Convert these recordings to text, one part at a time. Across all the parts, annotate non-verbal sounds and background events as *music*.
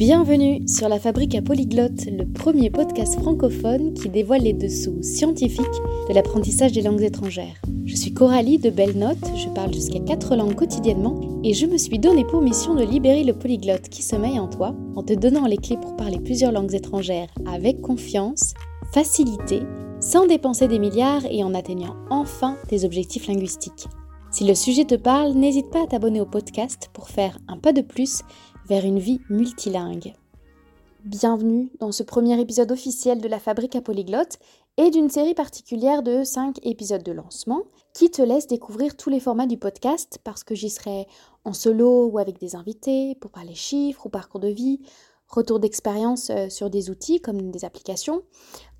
Bienvenue sur la Fabrique à Polyglotte, le premier podcast francophone qui dévoile les dessous scientifiques de l'apprentissage des langues étrangères. Je suis Coralie de Belle Note, je parle jusqu'à 4 langues quotidiennement et je me suis donné pour mission de libérer le polyglotte qui sommeille en toi en te donnant les clés pour parler plusieurs langues étrangères avec confiance, facilité, sans dépenser des milliards et en atteignant enfin tes objectifs linguistiques. Si le sujet te parle, n'hésite pas à t'abonner au podcast pour faire un pas de plus vers une vie multilingue. Bienvenue dans ce premier épisode officiel de la Fabrique à Polyglotte et d'une série particulière de 5 épisodes de lancement qui te laisse découvrir tous les formats du podcast parce que j'y serai en solo ou avec des invités pour parler chiffres ou parcours de vie, retour d'expérience euh, sur des outils comme des applications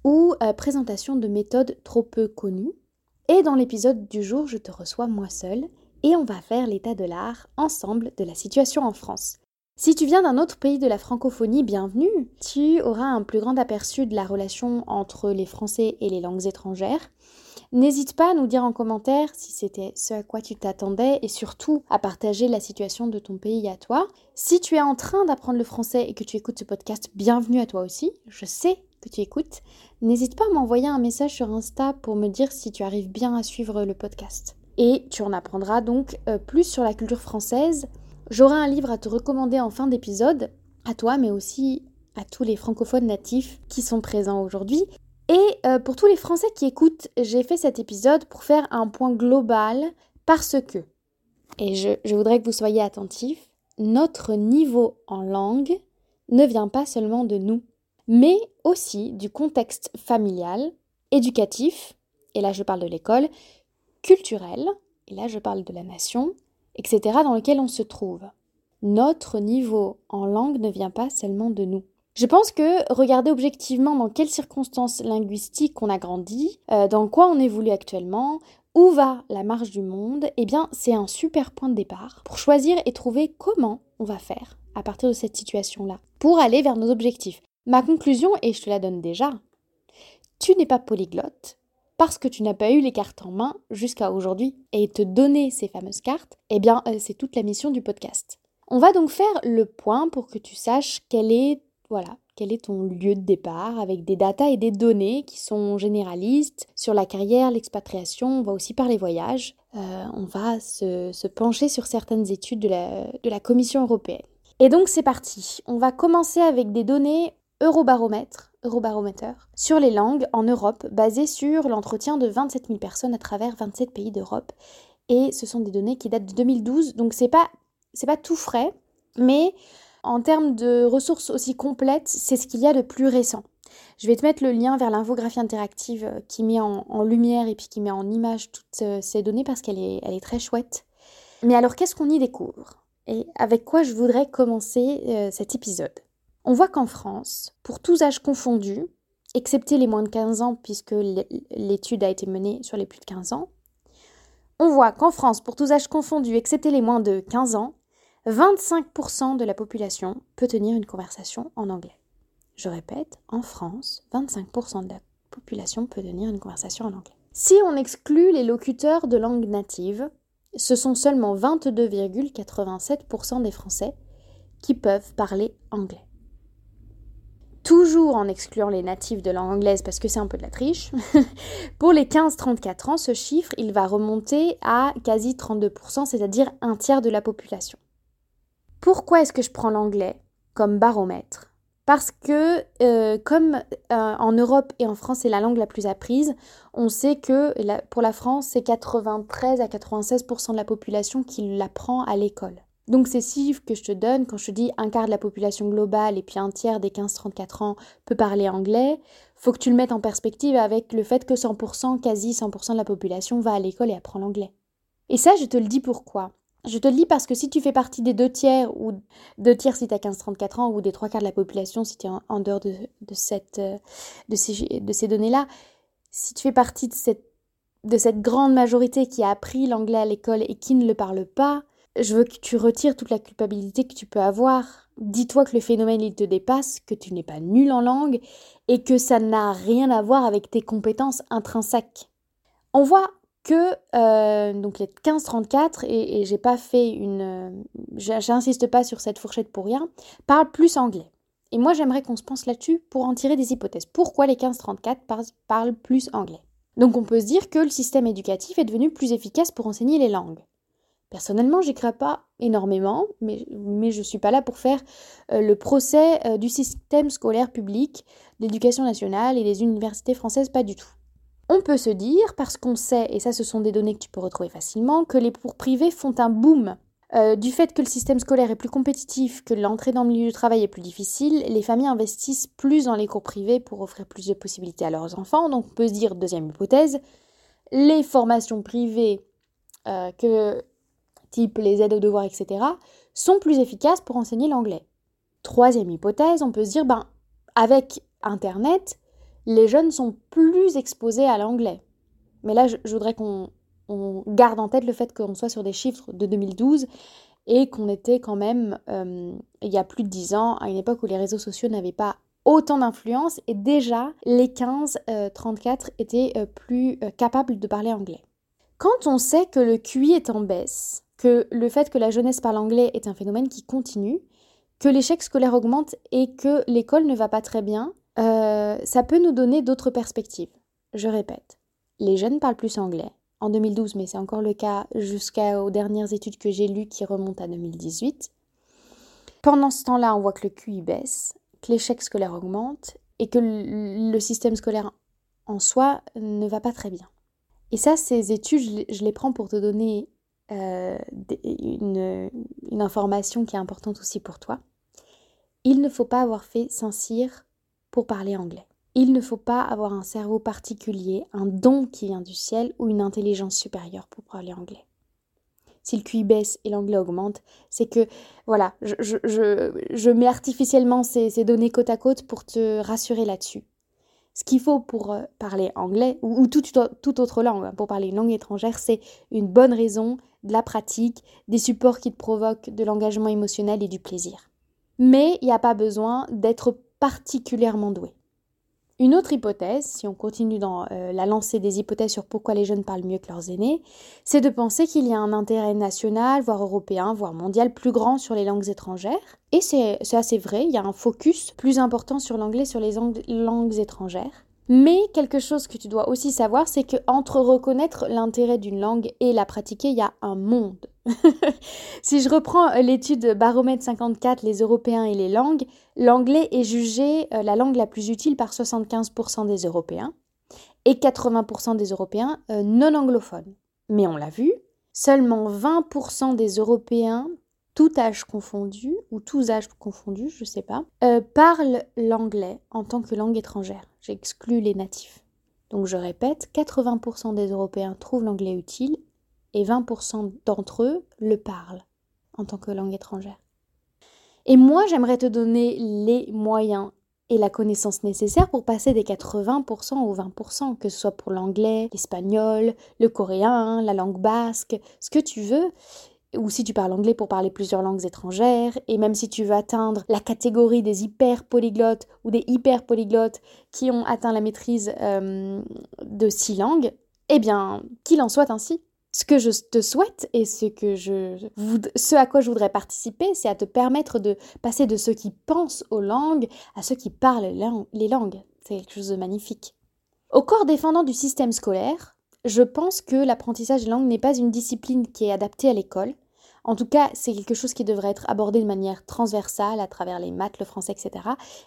ou euh, présentation de méthodes trop peu connues. Et dans l'épisode du jour, je te reçois moi seule et on va faire l'état de l'art ensemble de la situation en France. Si tu viens d'un autre pays de la francophonie, bienvenue. Tu auras un plus grand aperçu de la relation entre les Français et les langues étrangères. N'hésite pas à nous dire en commentaire si c'était ce à quoi tu t'attendais et surtout à partager la situation de ton pays à toi. Si tu es en train d'apprendre le français et que tu écoutes ce podcast, bienvenue à toi aussi. Je sais que tu écoutes. N'hésite pas à m'envoyer un message sur Insta pour me dire si tu arrives bien à suivre le podcast. Et tu en apprendras donc euh, plus sur la culture française J'aurai un livre à te recommander en fin d'épisode, à toi, mais aussi à tous les francophones natifs qui sont présents aujourd'hui. Et euh, pour tous les Français qui écoutent, j'ai fait cet épisode pour faire un point global parce que, et je, je voudrais que vous soyez attentifs, notre niveau en langue ne vient pas seulement de nous, mais aussi du contexte familial, éducatif, et là je parle de l'école, culturel, et là je parle de la nation, etc., dans lequel on se trouve. Notre niveau en langue ne vient pas seulement de nous. Je pense que regarder objectivement dans quelles circonstances linguistiques on a grandi, euh, dans quoi on évolue actuellement, où va la marche du monde, eh bien c'est un super point de départ pour choisir et trouver comment on va faire à partir de cette situation-là, pour aller vers nos objectifs. Ma conclusion, et je te la donne déjà, tu n'es pas polyglotte, parce que tu n'as pas eu les cartes en main jusqu'à aujourd'hui et te donner ces fameuses cartes, eh bien euh, c'est toute la mission du podcast. On va donc faire le point pour que tu saches quel est voilà, quel est ton lieu de départ avec des datas et des données qui sont généralistes sur la carrière, l'expatriation, on va aussi parler voyage, euh, on va se, pencher sur certaines études de la, de la Commission européenne. Et donc c'est parti, on va commencer avec des données Eurobaromètre Eurobaromètre sur les langues en Europe, basé sur l'entretien de 27 000 personnes à travers 27 pays d'Europe. Et ce sont des données qui datent de 2012, donc c'est pas c'est pas tout frais, mais en termes de ressources aussi complètes, c'est ce qu'il y a de plus récent. Je vais te mettre le lien vers l'infographie interactive euh, qui met en, lumière et puis qui met en image toutes euh, ces données parce qu'elle est, elle est très chouette. Mais alors qu'est-ce qu'on y découvre? Et avec quoi je voudrais commencer euh, cet épisode? On voit qu'en France, pour tous âges confondus, excepté les moins de 15 ans puisque l'étude a été menée sur les plus de 15 ans, on voit qu'en France, pour tous âges confondus, excepté les moins de 15 ans, 25% de la population peut tenir une conversation en anglais. Je répète, en France, 25% de la population peut tenir une conversation en anglais. Si on exclut les locuteurs de langue native, ce sont seulement 22,87% des Français qui peuvent parler anglais toujours en excluant les natifs de langue anglaise parce que c'est un peu de la triche. *laughs* Pour les 15-34 ans, ce chiffre, il va remonter à quasi 32%, c'est-à-dire un tiers de la population. Pourquoi est-ce que je prends l'anglais comme baromètre? Parce que euh, comme euh, en Europe et en France c'est la langue la plus apprise, on sait que pour la France c'est 93 à 96% de la population qui l'apprend à l'école. Donc ces chiffres que je te donne, quand je te dis un quart de la population globale et puis un tiers des 15-34 ans peut parler anglais, faut que tu le mettes en perspective avec le fait que 100%, quasi 100% de la population va à l'école et apprend l'anglais. Et ça, je te le dis pourquoi. Je te le dis parce que si tu fais partie des deux tiers, ou deux tiers si tu as 15-34 ans, ou des trois quarts de la population si tu es en, dehors de, cette, euh, de ces, de ces données-là, si tu fais partie de cette, de cette grande majorité qui a appris l'anglais à l'école et qui ne le parle pas, je veux que tu retires toute la culpabilité que tu peux avoir. Dis-toi que le phénomène il te dépasse, que tu n'es pas nul en langue et que ça n'a rien à voir avec tes compétences intrinsèques. On voit que euh, donc les 15-34, et, j'ai pas fait une. Euh, j'insiste pas sur cette fourchette pour rien, parlent plus anglais. Et moi, j'aimerais qu'on se pense là-dessus pour en tirer des hypothèses. Pourquoi les 15-34 parlent plus anglais? Donc, on peut se dire que le système éducatif est devenu plus efficace pour enseigner les langues. Personnellement, j'y crois pas énormément, mais, je ne suis pas là pour faire euh, le procès du système scolaire public, d'éducation nationale et des universités françaises, pas du tout. On peut se dire, parce qu'on sait, et ça ce sont des données que tu peux retrouver facilement, que les cours privés font un boom. Euh, du fait que le système scolaire est plus compétitif, que l'entrée dans le milieu du travail est plus difficile, les familles investissent plus dans les cours privés pour offrir plus de possibilités à leurs enfants. Donc on peut se dire, deuxième hypothèse, les formations privées, euh, que, type les aides aux devoirs, etc., sont plus efficaces pour enseigner l'anglais. Troisième hypothèse, on peut se dire, ben, avec Internet, les jeunes sont plus exposés à l'anglais. Mais là, je, voudrais qu'on garde en tête le fait qu'on soit sur des chiffres de 2012 et qu'on était quand même, euh, il y a plus de 10 ans, à une époque où les réseaux sociaux n'avaient pas autant d'influence et déjà les 15-34 euh, étaient euh, plus capables de parler anglais. Quand on sait que le QI est en baisse, que le fait que la jeunesse parle anglais est un phénomène qui continue, que l'échec scolaire augmente et que l'école ne va pas très bien, euh, ça peut nous donner d'autres perspectives. Je répète, les jeunes parlent plus anglais. En 2012, mais c'est encore le cas jusqu'aux dernières études que j'ai lues qui remontent à 2018. Pendant ce temps-là, on voit que le QI baisse, que l'échec scolaire augmente et que le système scolaire en soi ne va pas très bien. Et ça, ces études, je les prends pour te donner euh, une, information qui est importante aussi pour toi. Il ne faut pas avoir fait Saint-Cyr pour parler anglais. Il ne faut pas avoir un cerveau particulier, un don qui vient du ciel ou une intelligence supérieure pour parler anglais. Si le QI baisse et l'anglais augmente, c'est que, voilà, je, mets artificiellement ces, données côte à côte pour te rassurer là-dessus. Ce qu'il faut pour euh, parler anglais, ou, toute, autre langue, hein, pour parler une langue étrangère, c'est une bonne raison, de la pratique, des supports qui te provoquent de l'engagement émotionnel et du plaisir. Mais il n'y a pas besoin d'être particulièrement doués. Une autre hypothèse, si on continue dans euh, la lancée des hypothèses sur pourquoi les jeunes parlent mieux que leurs aînés, c'est de penser qu'il y a un intérêt national, voire européen, voire mondial plus grand sur les langues étrangères. Et c'est assez vrai, il y a un focus plus important sur l'anglais, sur les langues étrangères. Mais quelque chose que tu dois aussi savoir, c'est que entre reconnaître l'intérêt d'une langue et la pratiquer, il y a un monde. *laughs* si je reprends euh, l'étude Baromètre 54, les Européens et les langues, l'anglais est jugé euh, la langue la plus utile par 75% des Européens et 80% des Européens euh, non anglophones. Mais on l'a vu, seulement 20% des Européens tout âge confondu, ou tous âges confondus, je sais pas, euh, parlent l'anglais en tant que langue étrangère. J'exclus les natifs. Donc je répète, 80% des Européens trouvent l'anglais utile et 20% d'entre eux le parlent en tant que langue étrangère. Et moi, j'aimerais te donner les moyens et la connaissance nécessaire pour passer des 80% aux 20%, que ce soit pour l'anglais, l'espagnol, le coréen, la langue basque, ce que tu veux ou si tu parles anglais pour parler plusieurs langues étrangères, et même si tu veux atteindre la catégorie des hyper polyglottes ou des hyper polyglottes qui ont atteint la maîtrise euh, de six langues, eh bien, qu'il en soit ainsi. Ce que je te souhaite et ce, à quoi je voudrais participer, c'est à te permettre de passer de ceux qui pensent aux langues à ceux qui parlent les langues. C'est quelque chose de magnifique. Au corps défendant du système scolaire, je pense que l'apprentissage des langues n'est pas une discipline qui est adaptée à l'école. En tout cas, c'est quelque chose qui devrait être abordé de manière transversale à travers les maths, le français, etc.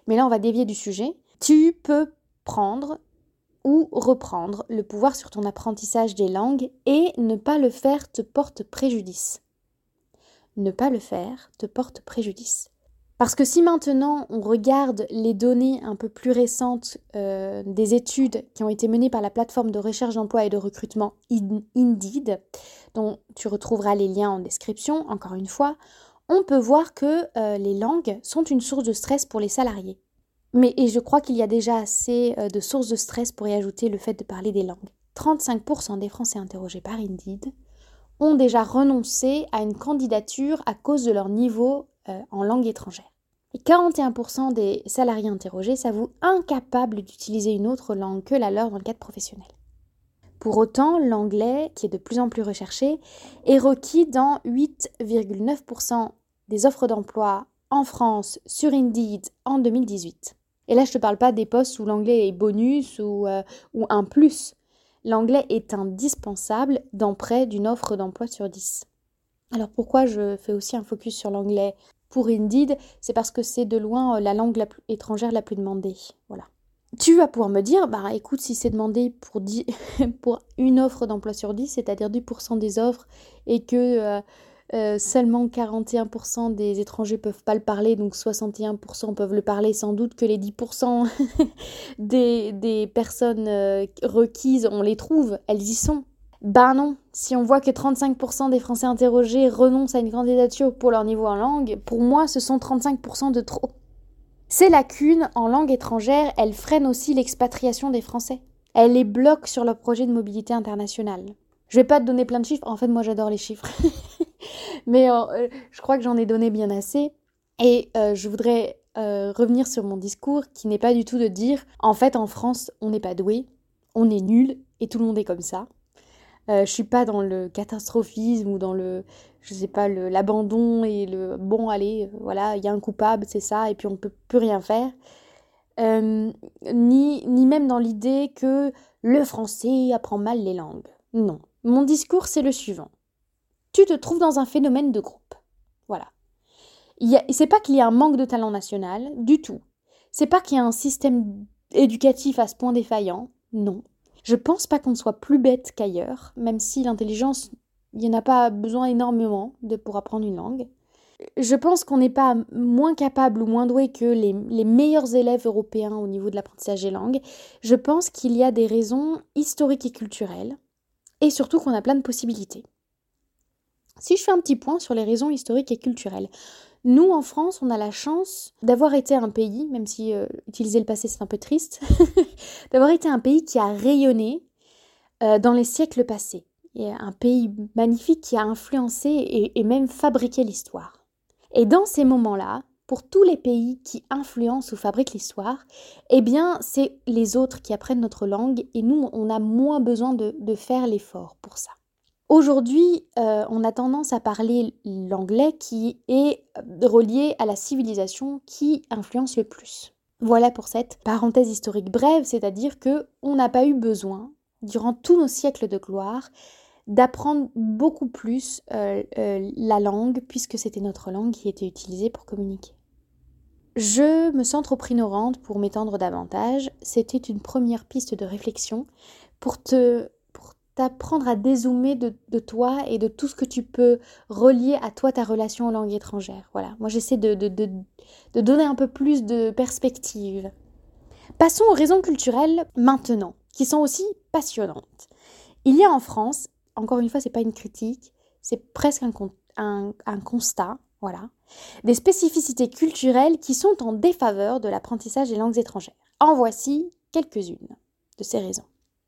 Mais là, on va dévier du sujet. Tu peux prendre ou reprendre le pouvoir sur ton apprentissage des langues et ne pas le faire te porte préjudice. Ne pas le faire te porte préjudice. Parce que si maintenant on regarde les données un peu plus récentes euh, des études qui ont été menées par la plateforme de recherche d'emploi et de recrutement Indeed, dont tu retrouveras les liens en description, encore une fois, on peut voir que euh, les langues sont une source de stress pour les salariés. Mais et je crois qu'il y a déjà assez euh, de sources de stress pour y ajouter le fait de parler des langues. 35% des Français interrogés par Indeed ont déjà renoncé à une candidature à cause de leur niveau en langue étrangère. Et 41% des salariés interrogés s'avouent incapables d'utiliser une autre langue que la leur dans le cadre professionnel. Pour autant, l'anglais, qui est de plus en plus recherché, est requis dans 8,9% des offres d'emploi en France sur Indeed en 2018. Et là, je ne te parle pas des postes où l'anglais est bonus ou, euh, ou un plus. L'anglais est indispensable dans près d'une offre d'emploi sur 10. Alors pourquoi je fais aussi un focus sur l'anglais? Pour Indeed C'est parce que c'est de loin euh, la langue étrangère la plus demandée. Voilà. Tu vas pouvoir me dire, bah écoute, si c'est demandé pour, *laughs* pour une offre d'emploi sur 10, c'est-à-dire 10% des offres, et que euh, euh, seulement 41% des étrangers peuvent pas le parler, donc 61% peuvent le parler, sans doute que les 10% *laughs* des, personnes requises, on les trouve, elles y sont. Ben non, si on voit que 35% des Français interrogés renoncent à une candidature pour leur niveau en langue, pour moi ce sont 35% de trop. Ces lacunes en langue étrangère, elles freinent aussi l'expatriation des Français. Elles les bloquent sur leur projet de mobilité internationale. Je vais pas te donner plein de chiffres, en fait moi j'adore les chiffres. *laughs* Mais euh, je crois que j'en ai donné bien assez. Et euh, je voudrais euh, revenir sur mon discours qui n'est pas du tout de dire en fait en France on n'est pas doué, on est nul et tout le monde est comme ça. Euh, je suis pas dans le catastrophisme ou dans le, je sais pas, l'abandon et le bon, allez, euh, voilà, il y a un coupable, c'est ça, et puis on peut plus rien faire. Euh, ni, ni même dans l'idée que le français apprend mal les langues. Non. Mon discours, c'est le suivant. Tu te trouves dans un phénomène de groupe. Voilà. C'est pas qu'il y a un manque de talent national, du tout. C'est pas qu'il y a un système éducatif à ce point défaillant, non. Je pense pas qu'on soit plus bête qu'ailleurs, même si l'intelligence, il n'y en a pas besoin énormément de, pour apprendre une langue. Je pense qu'on n'est pas moins capable ou moins doué que les, les meilleurs élèves européens au niveau de l'apprentissage des langues. Je pense qu'il y a des raisons historiques et culturelles, et surtout qu'on a plein de possibilités. Si je fais un petit point sur les raisons historiques et culturelles, nous, en France, on a la chance d'avoir été un pays, même si euh, utiliser le passé c'est un peu triste, *laughs* d'avoir été un pays qui a rayonné euh, dans les siècles passés. Et un pays magnifique qui a influencé et, même fabriqué l'histoire. Et dans ces moments-là, pour tous les pays qui influencent ou fabriquent l'histoire, eh bien, c'est les autres qui apprennent notre langue et nous, on a moins besoin de faire l'effort pour ça. Aujourd'hui, euh, on a tendance à parler l'anglais qui est euh, relié à la civilisation qui influence le plus. Voilà pour cette parenthèse historique brève, c'est-à-dire que on n'a pas eu besoin, durant tous nos siècles de gloire, d'apprendre beaucoup plus euh, la langue, puisque c'était notre langue qui était utilisée pour communiquer. Je me sens trop ignorante pour m'étendre davantage. C'était une première piste de réflexion pour te t'apprendre à dézoomer de, toi et de tout ce que tu peux relier à toi, ta relation aux langues étrangères. Voilà, moi j'essaie de, de, de, donner un peu plus de perspective. Passons aux raisons culturelles maintenant, qui sont aussi passionnantes. Il y a en France, encore une fois, c'est pas une critique, c'est presque un, un, un constat, voilà, des spécificités culturelles qui sont en défaveur de l'apprentissage des langues étrangères. En voici quelques-unes de ces raisons.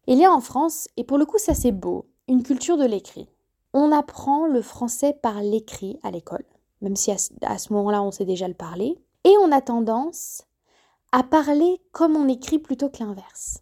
Il y a en France, et pour le coup ça c'est beau, une culture de l'écrit. On apprend le français par l'écrit à l'école, même si à, ce moment-là on sait déjà le parler, et on a tendance à parler comme on écrit plutôt que l'inverse.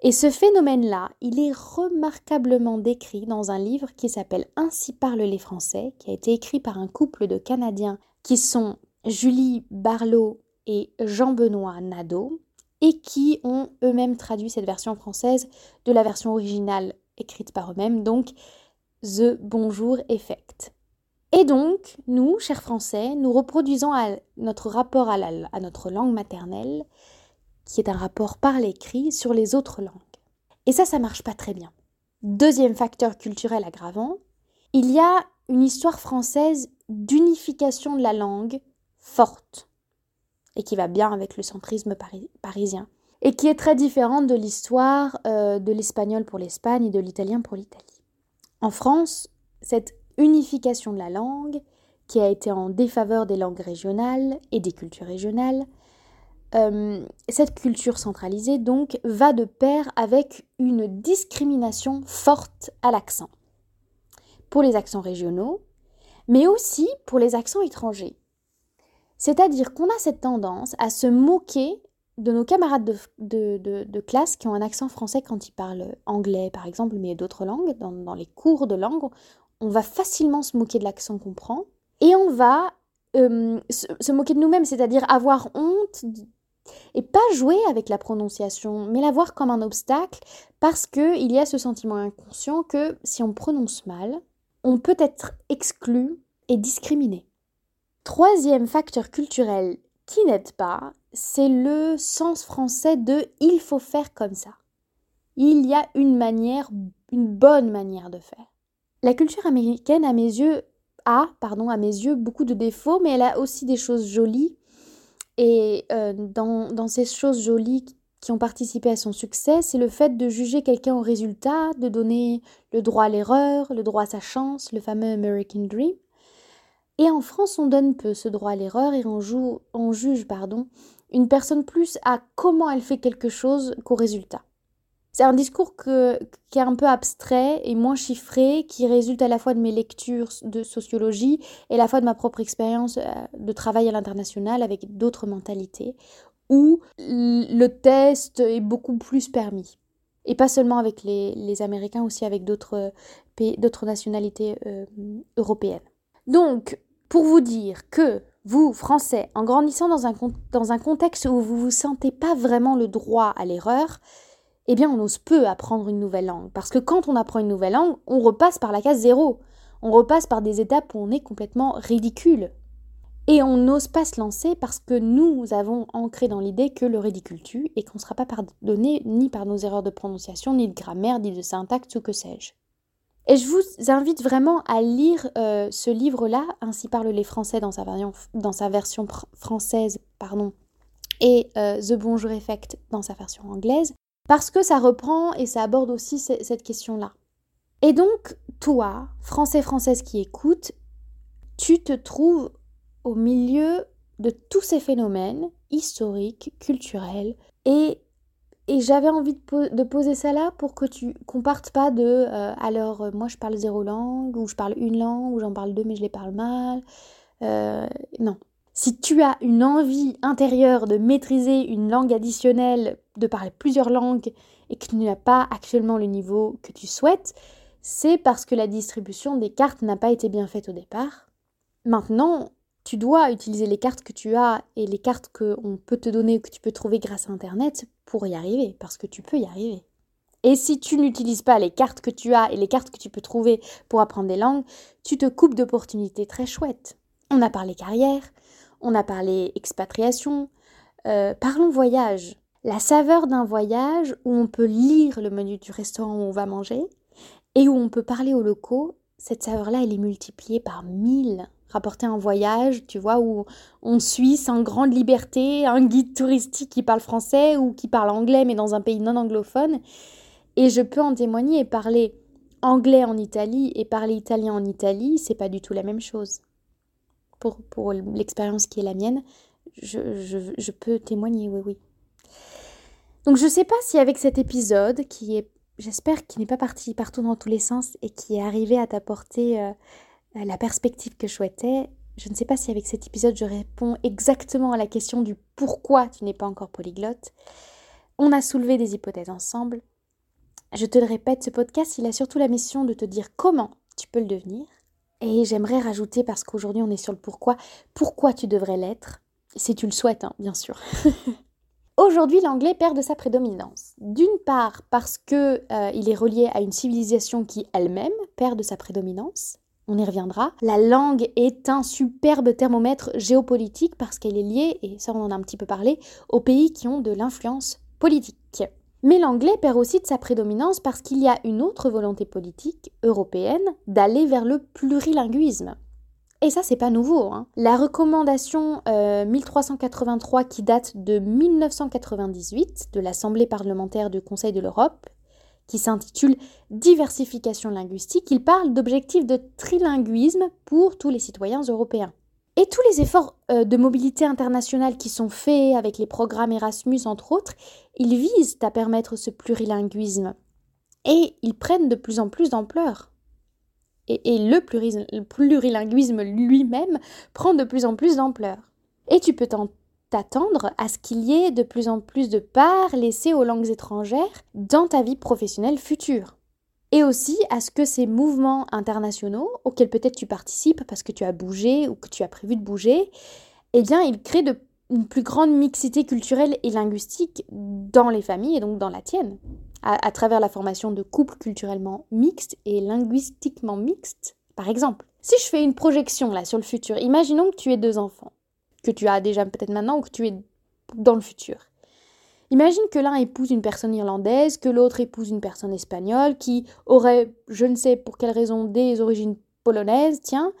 Et ce phénomène-là, il est remarquablement décrit dans un livre qui s'appelle Ainsi parlent les Français, qui a été écrit par un couple de Canadiens qui sont Julie Barlow et Jean-Benoît Nadeau, et qui ont eux-mêmes traduit cette version française de la version originale écrite par eux-mêmes, donc The Bonjour Effect. Et donc, nous, chers Français, nous reproduisons notre rapport à, à notre langue maternelle, qui est un rapport par l'écrit, sur les autres langues. Et ça, ça marche pas très bien. Deuxième facteur culturel aggravant, il y a une histoire française d'unification de la langue forte et qui va bien avec le centrisme parisien, et qui est très différente de l'histoire euh, de l'espagnol pour l'Espagne et de l'italien pour l'Italie. En France, cette unification de la langue, qui a été en défaveur des langues régionales et des cultures régionales, euh, cette culture centralisée donc va de pair avec une discrimination forte à l'accent. Pour les accents régionaux, mais aussi pour les accents étrangers. C'est-à-dire qu'on a cette tendance à se moquer de nos camarades de, classe qui ont un accent français quand ils parlent anglais, par exemple, mais d'autres langues, dans, les cours de langue, on va facilement se moquer de l'accent qu'on prend et on va euh, se, moquer de nous-mêmes, c'est-à-dire avoir honte et pas jouer avec la prononciation, mais la voir comme un obstacle parce qu'il y a ce sentiment inconscient que si on prononce mal, on peut être exclu et discriminé. Troisième facteur culturel qui n'aide pas, c'est le sens français de il faut faire comme ça. Il y a une manière, une bonne manière de faire. La culture américaine, à mes yeux, a, pardon, à mes yeux, beaucoup de défauts, mais elle a aussi des choses jolies. Et euh, dans, dans, ces choses jolies qui ont participé à son succès, c'est le fait de juger quelqu'un au résultat, de donner le droit à l'erreur, le droit à sa chance, le fameux American Dream. Et en France, on donne peu ce droit à l'erreur et on, joue, on juge pardon, une personne plus à comment elle fait quelque chose qu'au résultat. C'est un discours qui est un peu abstrait et moins chiffré, qui résulte à la fois de mes lectures de sociologie et à la fois de ma propre expérience euh, de travail à l'international avec d'autres mentalités, où le test est beaucoup plus permis. Et pas seulement avec les, Américains, aussi avec d'autres d'autres nationalités euh, européennes. Donc, pour vous dire que vous, Français, en grandissant dans un, dans un contexte où vous ne vous sentez pas vraiment le droit à l'erreur, eh bien on ose peu apprendre une nouvelle langue. Parce que quand on apprend une nouvelle langue, on repasse par la case zéro. On repasse par des étapes où on est complètement ridicule. Et on n'ose pas se lancer parce que nous avons ancré dans l'idée que le ridicule tue et qu'on ne sera pas pardonné ni par nos erreurs de prononciation, ni de grammaire, ni de syntaxe ou que sais-je. Et je vous invite vraiment à lire euh, ce livre-là, Ainsi parlent les Français dans sa, dans sa version française, pardon, et euh, The Bonjour Effect dans sa version anglaise, parce que ça reprend et ça aborde aussi cette question-là. Et donc, toi, Français, Française qui écoute, tu te trouves au milieu de tous ces phénomènes historiques, culturels et et j'avais envie de, poser ça là pour que tu qu'on parte pas de euh, alors euh, moi je parle zéro langue ou je parle une langue ou j'en parle deux mais je les parle mal. Euh, non. Si tu as une envie intérieure de maîtriser une langue additionnelle, de parler plusieurs langues et que tu n'as pas actuellement le niveau que tu souhaites, c'est parce que la distribution des cartes n'a pas été bien faite au départ. Maintenant, tu dois utiliser les cartes que tu as et les cartes qu'on peut te donner, que tu peux trouver grâce à Internet pour y arriver, parce que tu peux y arriver. Et si tu n'utilises pas les cartes que tu as et les cartes que tu peux trouver pour apprendre des langues, tu te coupes d'opportunités très chouettes. On a parlé carrière, on a parlé expatriation, euh, parlons voyage. La saveur d'un voyage où on peut lire le menu du restaurant où on va manger et où on peut parler aux locaux, cette saveur-là, elle est multipliée par mille rapporter un voyage, tu vois, où on suit sans grande liberté un guide touristique qui parle français ou qui parle anglais mais dans un pays non anglophone. Et je peux en témoigner parler anglais en Italie et parler italien en Italie, c'est pas du tout la même chose. Pour, pour l'expérience qui est la mienne, je, je, peux témoigner, oui, oui. Donc je sais pas si avec cet épisode, qui est, j'espère qu'il n'est pas parti partout dans tous les sens et qui est arrivé à t'apporter euh, la perspective que je souhaitais, je ne sais pas si avec cet épisode je réponds exactement à la question du pourquoi tu n'es pas encore polyglotte. On a soulevé des hypothèses ensemble. Je te le répète, ce podcast, il a surtout la mission de te dire comment tu peux le devenir. Et j'aimerais rajouter, parce qu'aujourd'hui on est sur le pourquoi, pourquoi tu devrais l'être, si tu le souhaites, hein, bien sûr. *laughs* Aujourd'hui, l'anglais perd de sa prédominance. D'une part parce que euh, il est relié à une civilisation qui elle-même perd de sa prédominance, on y reviendra. La langue est un superbe thermomètre géopolitique parce qu'elle est liée, et ça on en a un petit peu parlé, aux pays qui ont de l'influence politique. Mais l'anglais perd aussi de sa prédominance parce qu'il y a une autre volonté politique européenne d'aller vers le plurilinguisme. Et ça, c'est pas nouveau. Hein. La recommandation 1383 euh, qui date de 1998 de l'Assemblée parlementaire du Conseil de l'Europe qui s'intitule Diversification linguistique, il parle d'objectifs de trilinguisme pour tous les citoyens européens. Et tous les efforts euh, de mobilité internationale qui sont faits avec les programmes Erasmus, entre autres, ils visent à permettre ce plurilinguisme. Et ils prennent de plus en plus d'ampleur. Et, le, le plurilinguisme lui-même prend de plus en plus d'ampleur. Et tu peux t'attendre à ce qu'il y ait de plus en plus de parts laissées aux langues étrangères dans ta vie professionnelle future. Et aussi à ce que ces mouvements internationaux, auxquels peut-être tu participes parce que tu as bougé ou que tu as prévu de bouger, eh bien, ils créent une plus grande mixité culturelle et linguistique dans les familles et donc dans la tienne, à, à travers la formation de couples culturellement mixtes et linguistiquement mixtes, par exemple. Si je fais une projection là sur le futur, imaginons que tu aies deux enfants que tu as déjà peut-être maintenant ou que tu es dans le futur. Imagine que l'un épouse une personne irlandaise, que l'autre épouse une personne espagnole, qui aurait, je ne sais pour quelle raison, des origines polonaises, tiens,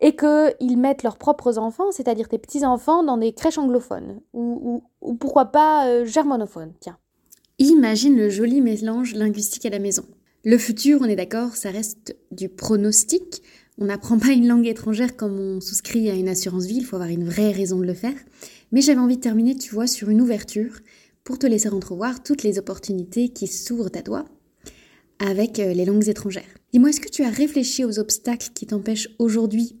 et qu'ils mettent leurs propres enfants, c'est-à-dire tes petits-enfants, dans des crèches anglophones, ou, ou, pourquoi pas euh, germanophones, tiens. Imagine le joli mélange linguistique à la maison. Le futur, on est d'accord, ça reste du pronostic, on n'apprend pas une langue étrangère comme on souscrit à une assurance vie, il faut avoir une vraie raison de le faire. Mais j'avais envie de terminer, tu vois, sur une ouverture pour te laisser entrevoir toutes les opportunités qui s'ouvrent à toi avec euh, les langues étrangères. Dis-moi, est-ce que tu as réfléchi aux obstacles qui t'empêchent aujourd'hui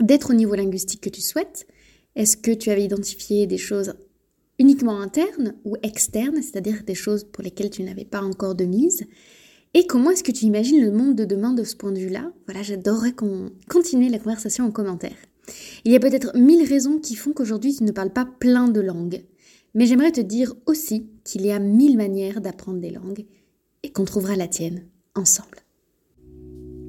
d'être au niveau linguistique que tu souhaites? Est-ce que tu avais identifié des choses uniquement internes ou externes, c'est-à-dire des choses pour lesquelles tu n'avais pas encore de mise et comment est-ce que tu imagines le monde de demain de ce point de vue-là? Voilà, j'adorerais qu'on continue la conversation en commentaire. Il y a peut-être mille raisons qui font qu'aujourd'hui tu ne parles pas plein de langues. Mais j'aimerais te dire aussi qu'il y a mille manières d'apprendre des langues et qu'on trouvera la tienne ensemble.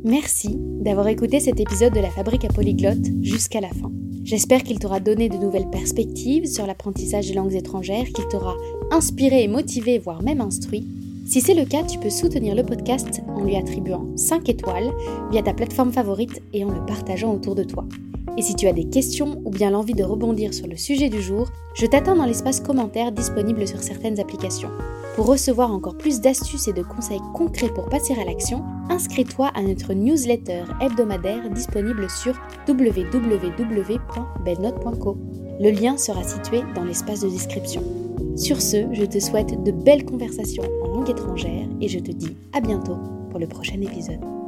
Merci d'avoir écouté cet épisode de la Fabrique à Polyglotte jusqu'à la fin. J'espère qu'il t'aura donné de nouvelles perspectives sur l'apprentissage des langues étrangères, qu'il t'aura inspiré et motivé, voire même instruit si c'est le cas, tu peux soutenir le podcast en lui attribuant 5 étoiles via ta plateforme favorite et en le partageant autour de toi. Et si tu as des questions ou bien l'envie de rebondir sur le sujet du jour, je t'attends dans l'espace commentaire disponible sur certaines applications. Pour recevoir encore plus d'astuces et de conseils concrets pour passer à l'action, inscris-toi à notre newsletter hebdomadaire disponible sur www.belnote.co. Le lien sera situé dans l'espace de description. Sur ce, je te souhaite de belles conversations en langue étrangère et je te dis à bientôt pour le prochain épisode.